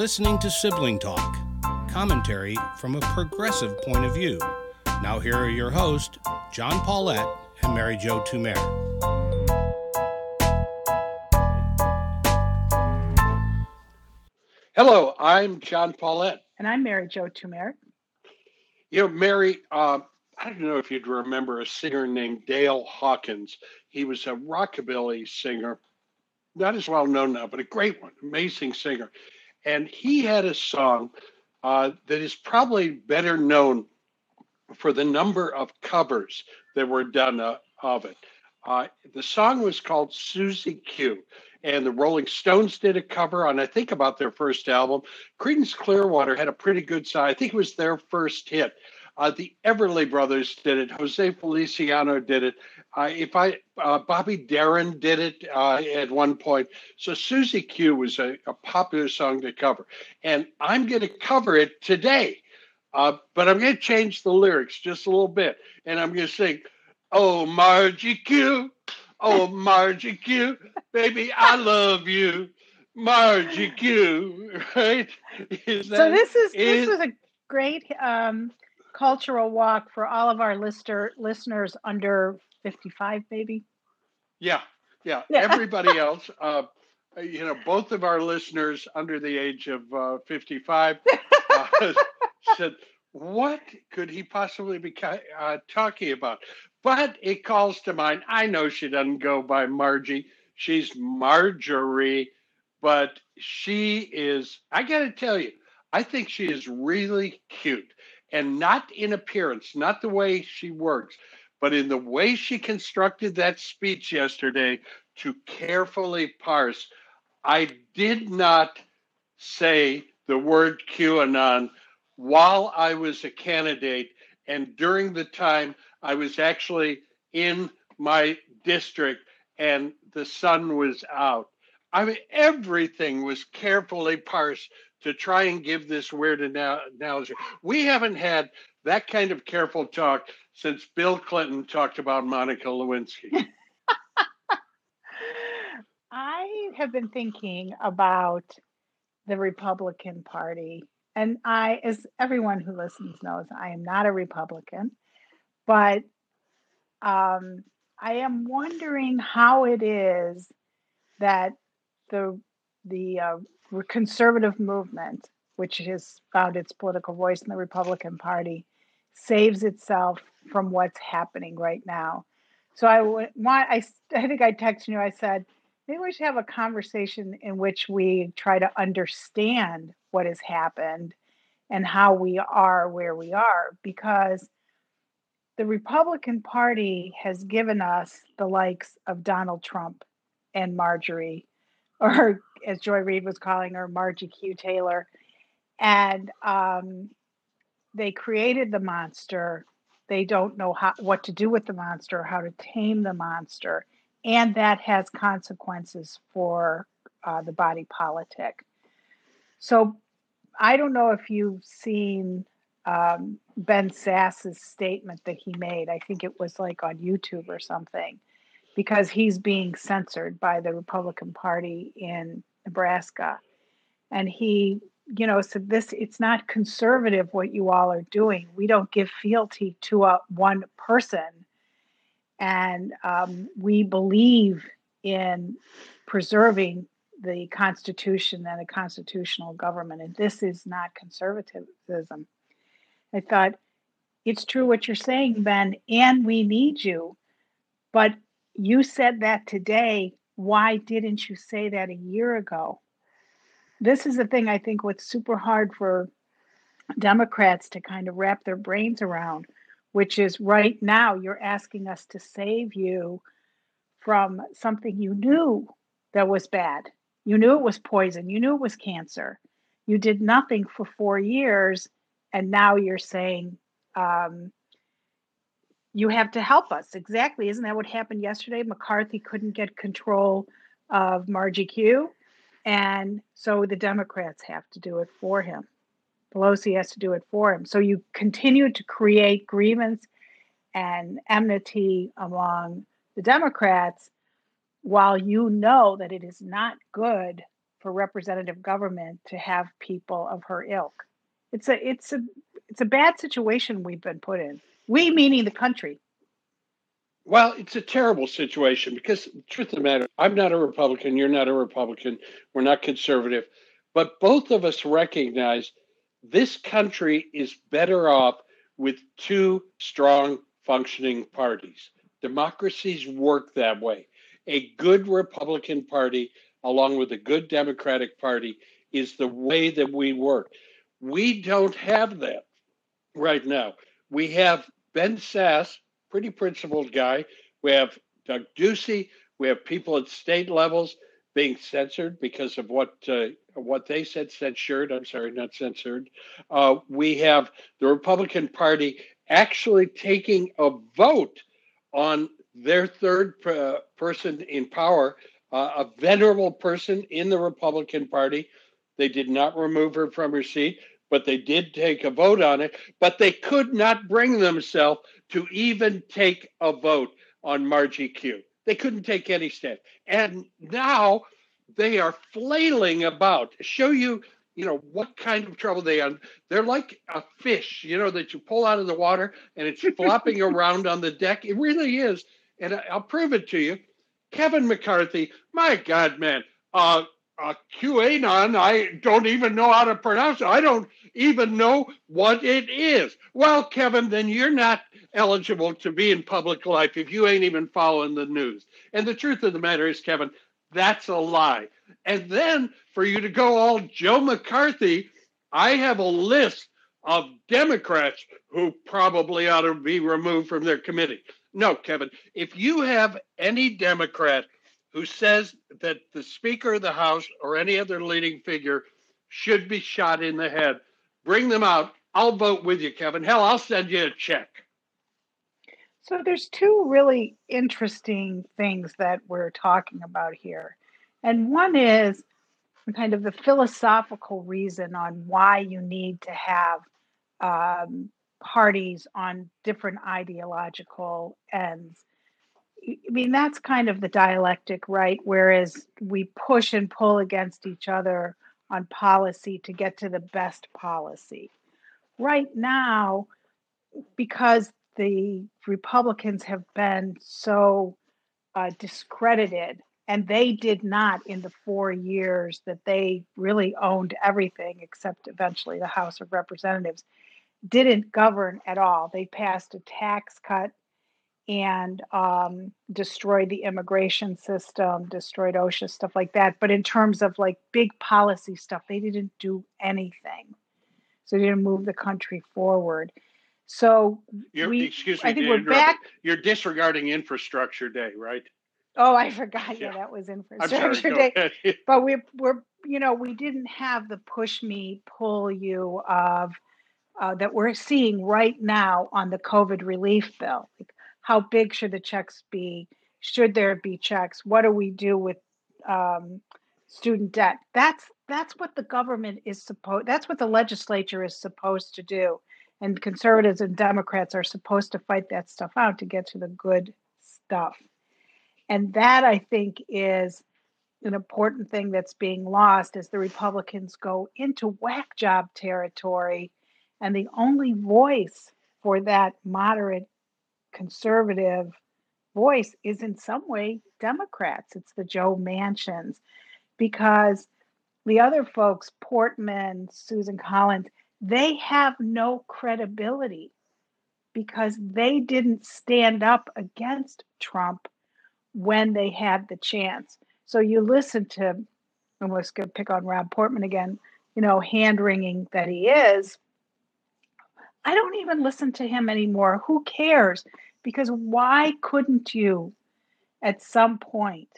You're listening to Sibling Talk, commentary from a progressive point of view. Now, here are your hosts, John Paulette and Mary Jo Tumer. Hello, I'm John Paulette. And I'm Mary Jo Tumer. You know, Mary, uh, I don't know if you'd remember a singer named Dale Hawkins. He was a rockabilly singer, not as well known now, but a great one, amazing singer. And he had a song uh, that is probably better known for the number of covers that were done uh, of it. Uh, the song was called Susie Q, and the Rolling Stones did a cover on, I think, about their first album. Creedence Clearwater had a pretty good song. I think it was their first hit. Uh, the Everly Brothers did it. Jose Feliciano did it. Uh, if I uh, Bobby Darin did it uh, at one point. So Susie Q was a, a, popular song to cover, and I'm going to cover it today. Uh, but I'm going to change the lyrics just a little bit, and I'm going to sing, "Oh Margie Q, oh Margie Q, baby I love you." Margie Q, right? Is so this is, is this was a great um, cultural walk for all of our lister listeners under 55 maybe? Yeah yeah, yeah. everybody else uh, you know both of our listeners under the age of uh, 55 uh, said what could he possibly be uh, talking about? But it calls to mind i know she doesn't go by margie she's marjorie but she is i gotta tell you i think she is really cute and not in appearance, not the way she works, but in the way she constructed that speech yesterday to carefully parse. I did not say the word QAnon while I was a candidate and during the time I was actually in my district and the sun was out. I mean, everything was carefully parsed to try and give this weird analogy. We haven't had that kind of careful talk since Bill Clinton talked about Monica Lewinsky. I have been thinking about the Republican Party. And I, as everyone who listens knows, I am not a Republican, but um, I am wondering how it is that the the uh, conservative movement, which has found its political voice in the Republican Party, saves itself from what's happening right now. So I want I I think I texted you. I said maybe we should have a conversation in which we try to understand what has happened and how we are where we are because the Republican Party has given us the likes of Donald Trump and Marjorie or as Joy Reid was calling her, Margie Q. Taylor. And um, they created the monster. They don't know how, what to do with the monster, or how to tame the monster. And that has consequences for uh, the body politic. So I don't know if you've seen um, Ben Sasse's statement that he made. I think it was like on YouTube or something, because he's being censored by the Republican Party in Nebraska. And he, you know, said this it's not conservative what you all are doing. We don't give fealty to a one person. And um, we believe in preserving the Constitution and a constitutional government. And this is not conservatism. I thought, it's true what you're saying, Ben, and we need you. But you said that today why didn't you say that a year ago? This is the thing I think what's super hard for Democrats to kind of wrap their brains around, which is right now you're asking us to save you from something you knew that was bad. You knew it was poison. You knew it was cancer. You did nothing for four years, and now you're saying um, you have to help us. Exactly. Isn't that what happened yesterday? McCarthy couldn't get control of Margie Q. And so the Democrats have to do it for him. Pelosi has to do it for him. So you continue to create grievance and enmity among the Democrats while you know that it is not good for representative government to have people of her ilk. It's a it's a it's a bad situation we've been put in. We meaning the country. Well, it's a terrible situation because the truth of the matter, I'm not a Republican, you're not a Republican, we're not conservative, but both of us recognize this country is better off with two strong functioning parties. Democracies work that way. A good Republican Party, along with a good Democratic Party, is the way that we work. We don't have that right now. We have Ben Sasse, pretty principled guy. We have Doug Ducey. We have people at state levels being censored because of what uh, what they said censored. I'm sorry, not censored. Uh, we have the Republican Party actually taking a vote on their third uh, person in power, uh, a venerable person in the Republican Party. They did not remove her from her seat, but they did take a vote on it. But they could not bring themselves to even take a vote on Margie Q. They couldn't take any stand. And now they are flailing about, show you, you know, what kind of trouble they are. They're like a fish, you know, that you pull out of the water and it's flopping around on the deck. It really is. And I'll prove it to you. Kevin McCarthy, my God, man, uh, uh, QAnon, I don't even know how to pronounce it. I don't even know what it is. Well, Kevin, then you're not eligible to be in public life if you ain't even following the news. And the truth of the matter is, Kevin, that's a lie. And then for you to go all Joe McCarthy, I have a list of Democrats who probably ought to be removed from their committee. No, Kevin, if you have any Democrat who says that the Speaker of the House or any other leading figure should be shot in the head, bring them out. I'll vote with you, Kevin. Hell, I'll send you a check. So there's two really interesting things that we're talking about here. And one is kind of the philosophical reason on why you need to have um, parties on different ideological ends. I mean, that's kind of the dialectic, right? Whereas we push and pull against each other on policy to get to the best policy. Right now, because the Republicans have been so uh, discredited, and they did not in the four years that they really owned everything except eventually the House of Representatives, didn't govern at all. They passed a tax cut and um, destroyed the immigration system, destroyed OSHA, stuff like that. But in terms of like big policy stuff, they didn't do anything. So they didn't move the country forward. So you're, we, excuse me, I think we're back. You're disregarding Infrastructure Day, right? Oh, I forgot. Yeah, yeah that was Infrastructure sorry, Day. but we, we're, you know, we didn't have the push me, pull you of uh, that we're seeing right now on the COVID relief bill. Like, how big should the checks be? Should there be checks? What do we do with um, student debt? That's that's what the government is supposed. That's what the legislature is supposed to do and conservatives and Democrats are supposed to fight that stuff out to get to the good stuff. And that I think is an important thing that's being lost as the Republicans go into whack job territory. And the only voice for that moderate conservative voice is in some way Democrats. It's the Joe Manchins. Because the other folks, Portman, Susan Collins, they have no credibility because they didn't stand up against Trump when they had the chance. So you listen to, I'm going to pick on Rob Portman again, you know, hand wringing that he is. I don't even listen to him anymore. Who cares? Because why couldn't you at some point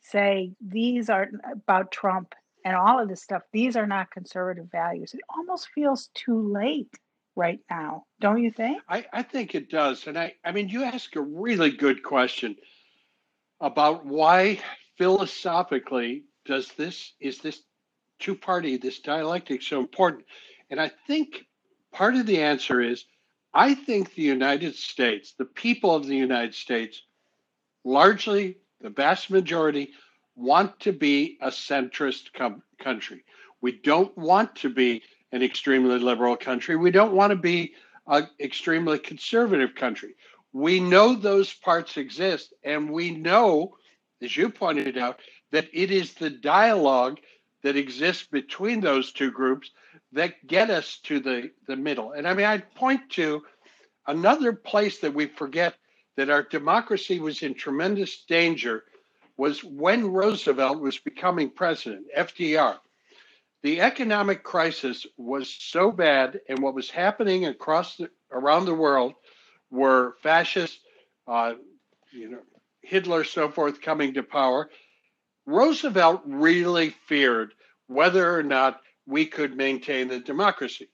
say these are about Trump and all of this stuff, these are not conservative values. It almost feels too late right now, don't you think? I, I think it does. And I, I mean, you ask a really good question about why philosophically does this, is this two party, this dialectic so important? And I think part of the answer is I think the United States, the people of the United States, largely the vast majority, want to be a centrist com- country. We don't want to be an extremely liberal country. We don't want to be an extremely conservative country. We know those parts exist, and we know, as you pointed out, that it is the dialogue that exists between those two groups that get us to the, the middle. And I mean, I'd point to another place that we forget that our democracy was in tremendous danger was when Roosevelt was becoming president, FDR. The economic crisis was so bad, and what was happening across the, around the world were fascists, uh, you know, Hitler, so forth, coming to power. Roosevelt really feared whether or not we could maintain the democracy.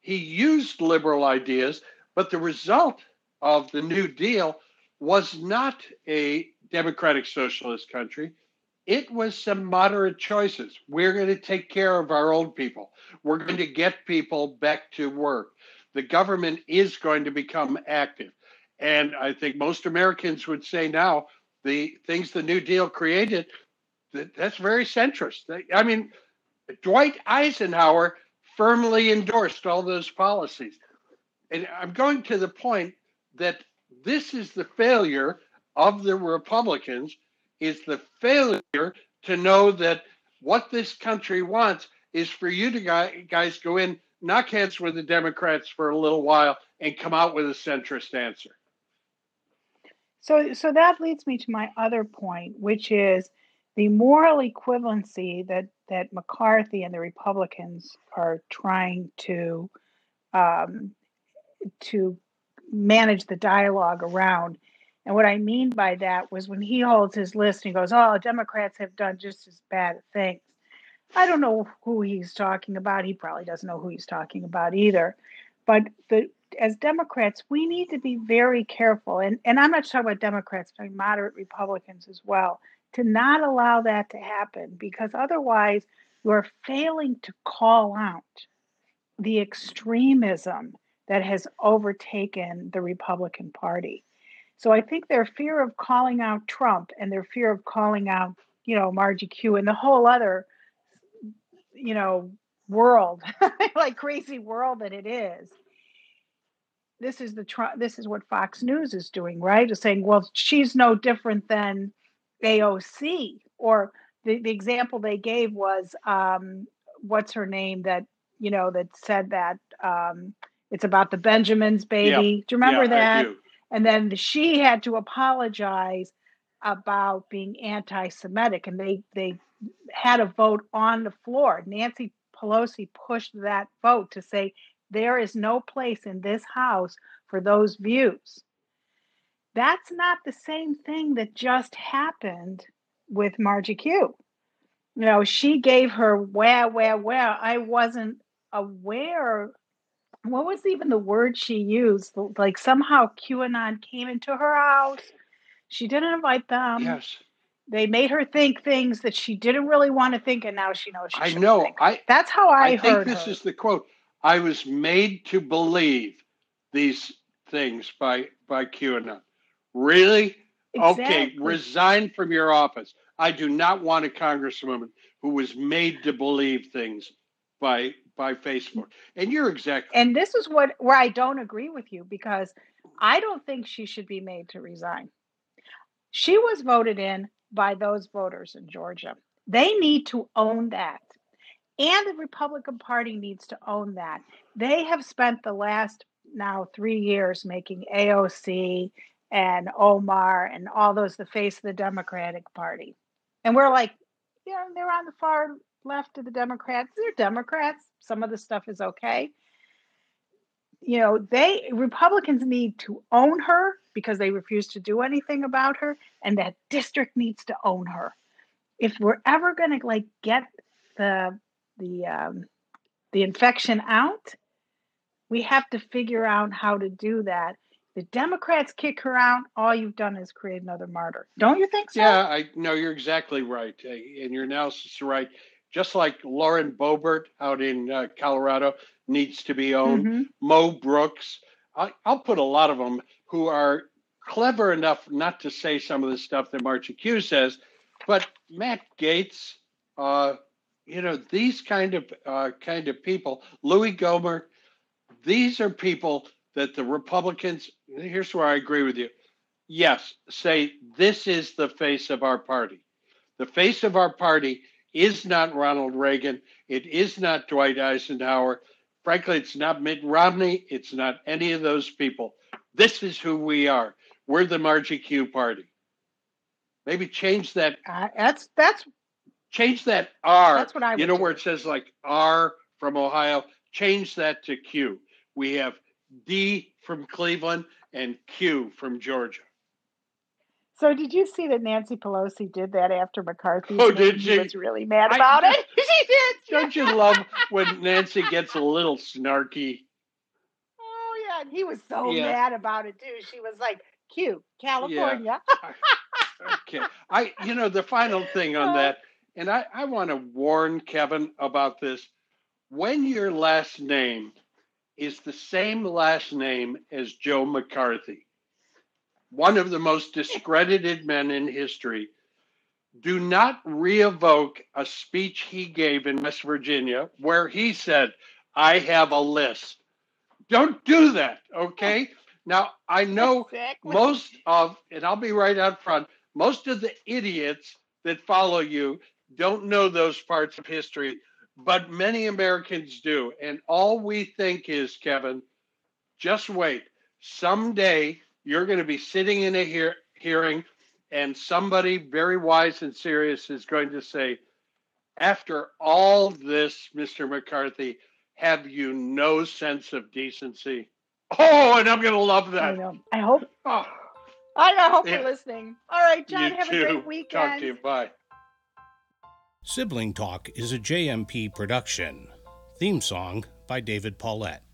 He used liberal ideas, but the result of the New Deal was not a democratic socialist country. It was some moderate choices. We're going to take care of our old people. We're going to get people back to work. The government is going to become active. And I think most Americans would say now the things the New Deal created, that, that's very centrist. I mean, Dwight Eisenhower firmly endorsed all those policies. And I'm going to the point that this is the failure of the Republicans is the failure to know that what this country wants is for you to guys go in, knock heads with the Democrats for a little while, and come out with a centrist answer. So, so that leads me to my other point, which is the moral equivalency that that McCarthy and the Republicans are trying to um, to manage the dialogue around. And what I mean by that was when he holds his list and he goes, "Oh, Democrats have done just as bad things." I don't know who he's talking about. He probably doesn't know who he's talking about either. But the as Democrats, we need to be very careful. And and I'm not talking about Democrats, but moderate Republicans as well to not allow that to happen because otherwise you're failing to call out the extremism that has overtaken the Republican Party. So I think their fear of calling out Trump and their fear of calling out, you know, Margie Q and the whole other, you know, world, like crazy world that it is. This is the this is what Fox News is doing, right? Is saying, well, she's no different than AOC. Or the, the example they gave was um, what's her name that you know that said that um, it's about the Benjamins baby. Do you remember yeah, that? And then she had to apologize about being anti-Semitic, and they they had a vote on the floor. Nancy Pelosi pushed that vote to say there is no place in this house for those views. That's not the same thing that just happened with Margie Q. You know, she gave her where, where, where. I wasn't aware. What was even the word she used? Like somehow QAnon came into her house. She didn't invite them. Yes. They made her think things that she didn't really want to think, and now she knows. She I know. Think. I. That's how I, I heard. think this her. is the quote. I was made to believe these things by by QAnon. Really? Exactly. Okay, resign from your office. I do not want a congresswoman who was made to believe things by by Facebook. And you're exactly And this is what where I don't agree with you because I don't think she should be made to resign. She was voted in by those voters in Georgia. They need to own that. And the Republican Party needs to own that. They have spent the last now 3 years making AOC and Omar and all those the face of the Democratic Party. And we're like, you know, they're on the far left of the Democrats. They're Democrats. Some of the stuff is okay. You know, they Republicans need to own her because they refuse to do anything about her, and that district needs to own her. If we're ever going to like get the the um, the infection out, we have to figure out how to do that the Democrats kick her out, all you've done is create another martyr. Don't you think so? Yeah, I know you're exactly right. Uh, and your analysis is right. Just like Lauren Boebert out in uh, Colorado needs to be owned, mm-hmm. Mo Brooks. I, will put a lot of them who are clever enough not to say some of the stuff that Margie Q says, but Matt Gaetz, uh, you know, these kind of uh, kind of people, Louis Gohmert, these are people that the Republicans. Here's where I agree with you. Yes, say this is the face of our party. The face of our party is not Ronald Reagan. It is not Dwight Eisenhower. Frankly, it's not Mitt Romney. It's not any of those people. This is who we are. We're the Margie Q party. Maybe change that. Uh, that's that's change that R. That's what I. You know do. where it says like R from Ohio. Change that to Q. We have D from Cleveland and Q from Georgia. So did you see that Nancy Pelosi did that after McCarthy? Oh, did she? was really mad about I, it. she did. Don't you love when Nancy gets a little snarky? Oh yeah, and he was so Yeah. mad about it too. She was like, "Q, California." Okay. I you know the final thing on that, and I, I want to warn Kevin about this. When your last name is the same last name as Joe McCarthy, one of the most discredited men in history, do not re-evoke a speech he gave in West Virginia where he said, I have a list. Don't do that, okay? Now I know Exactly. most of, and I'll be right out front, most of the idiots that follow you don't know those parts of history, but many Americans do. And all we think is, Kevin, just wait. Someday you're going to be sitting in a hear- hearing, and somebody very wise and serious is going to say, after all this, Mr. McCarthy, have you no sense of decency? Oh, and I'm going to love I that. know. I hope. Oh. I know, hope Yeah. you're listening. All right, John. you have too. a great weekend. Talk to you. Bye. Sibling Talk is a JMP production. Theme song by David Paulette.